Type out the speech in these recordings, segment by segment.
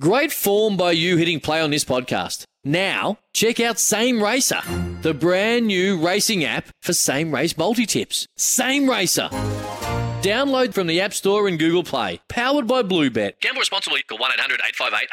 Great form by you hitting play on this podcast. Now, check out Same Racer, the brand new racing app for same race multi tips. Same Racer. Download from the App Store and Google Play. Powered by Bluebet. Gamble responsibly. Call 1 800 858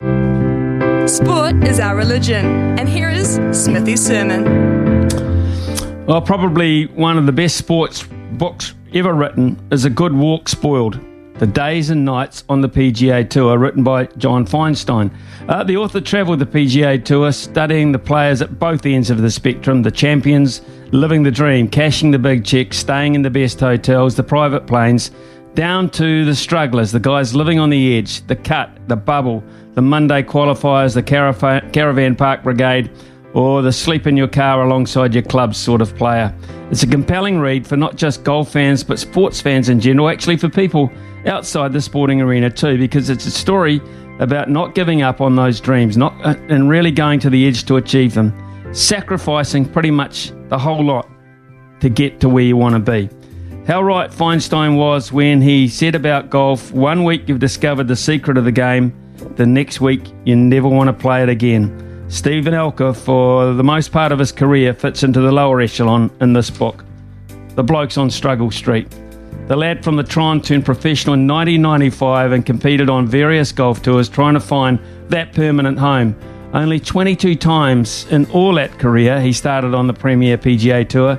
858. Sport is our religion. And here is Smithy's sermon. Well, probably one of the best sports books ever written is A Good Walk Spoiled. The Days and Nights on the PGA Tour, written by John Feinstein. Uh, the author travelled the PGA Tour, studying the players at both ends of the spectrum the champions, living the dream, cashing the big checks, staying in the best hotels, the private planes, down to the strugglers, the guys living on the edge, the cut, the bubble, the Monday qualifiers, the caravan, caravan park brigade, or the sleep in your car alongside your club sort of player. It's a compelling read for not just golf fans, but sports fans in general, actually, for people outside the sporting arena too, because it's a story about not giving up on those dreams, not uh, and really going to the edge to achieve them, sacrificing pretty much the whole lot to get to where you want to be. How right Feinstein was when he said about golf, one week you've discovered the secret of the game, the next week you never want to play it again. Steven Alker, for the most part of his career, fits into the lower echelon in this book. The bloke's on Struggle Street. The lad from the Tron turned professional in 1995 and competed on various golf tours trying to find that permanent home. Only 22 times in all that career, he started on the Premier PGA Tour,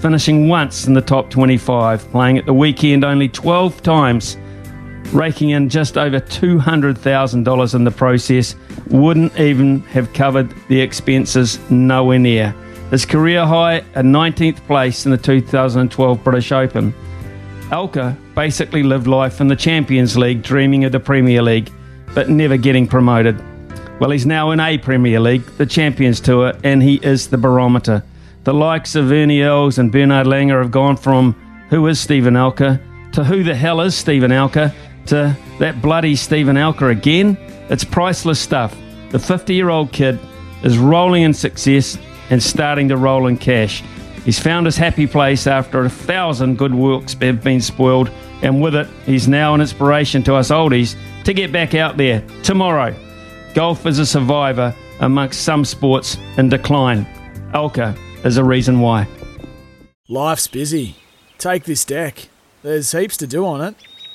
finishing once in the top 25, playing at the weekend only 12 times, raking in just over $200,000 in the process, wouldn't even have covered the expenses nowhere near. His career high, a 19th place in the 2012 British Open. Alker basically lived life in the Champions League, dreaming of the Premier League, but never getting promoted. Well, he's now in a Premier League, the Champions Tour, and he is the barometer. The likes of Ernie Els and Bernard Langer have gone from who is Steven Alker to who the hell is Steven Alker to uh, that bloody Steven Alker again. It's priceless stuff. The 50 year old kid is rolling in success and starting to roll in cash. He's found his happy place after a thousand good works have been spoiled, and with it, he's now an inspiration to us oldies to get back out there tomorrow. Golf is a survivor amongst some sports in decline. Alker is a reason why. Life's busy. Take this deck. There's heaps to do on it,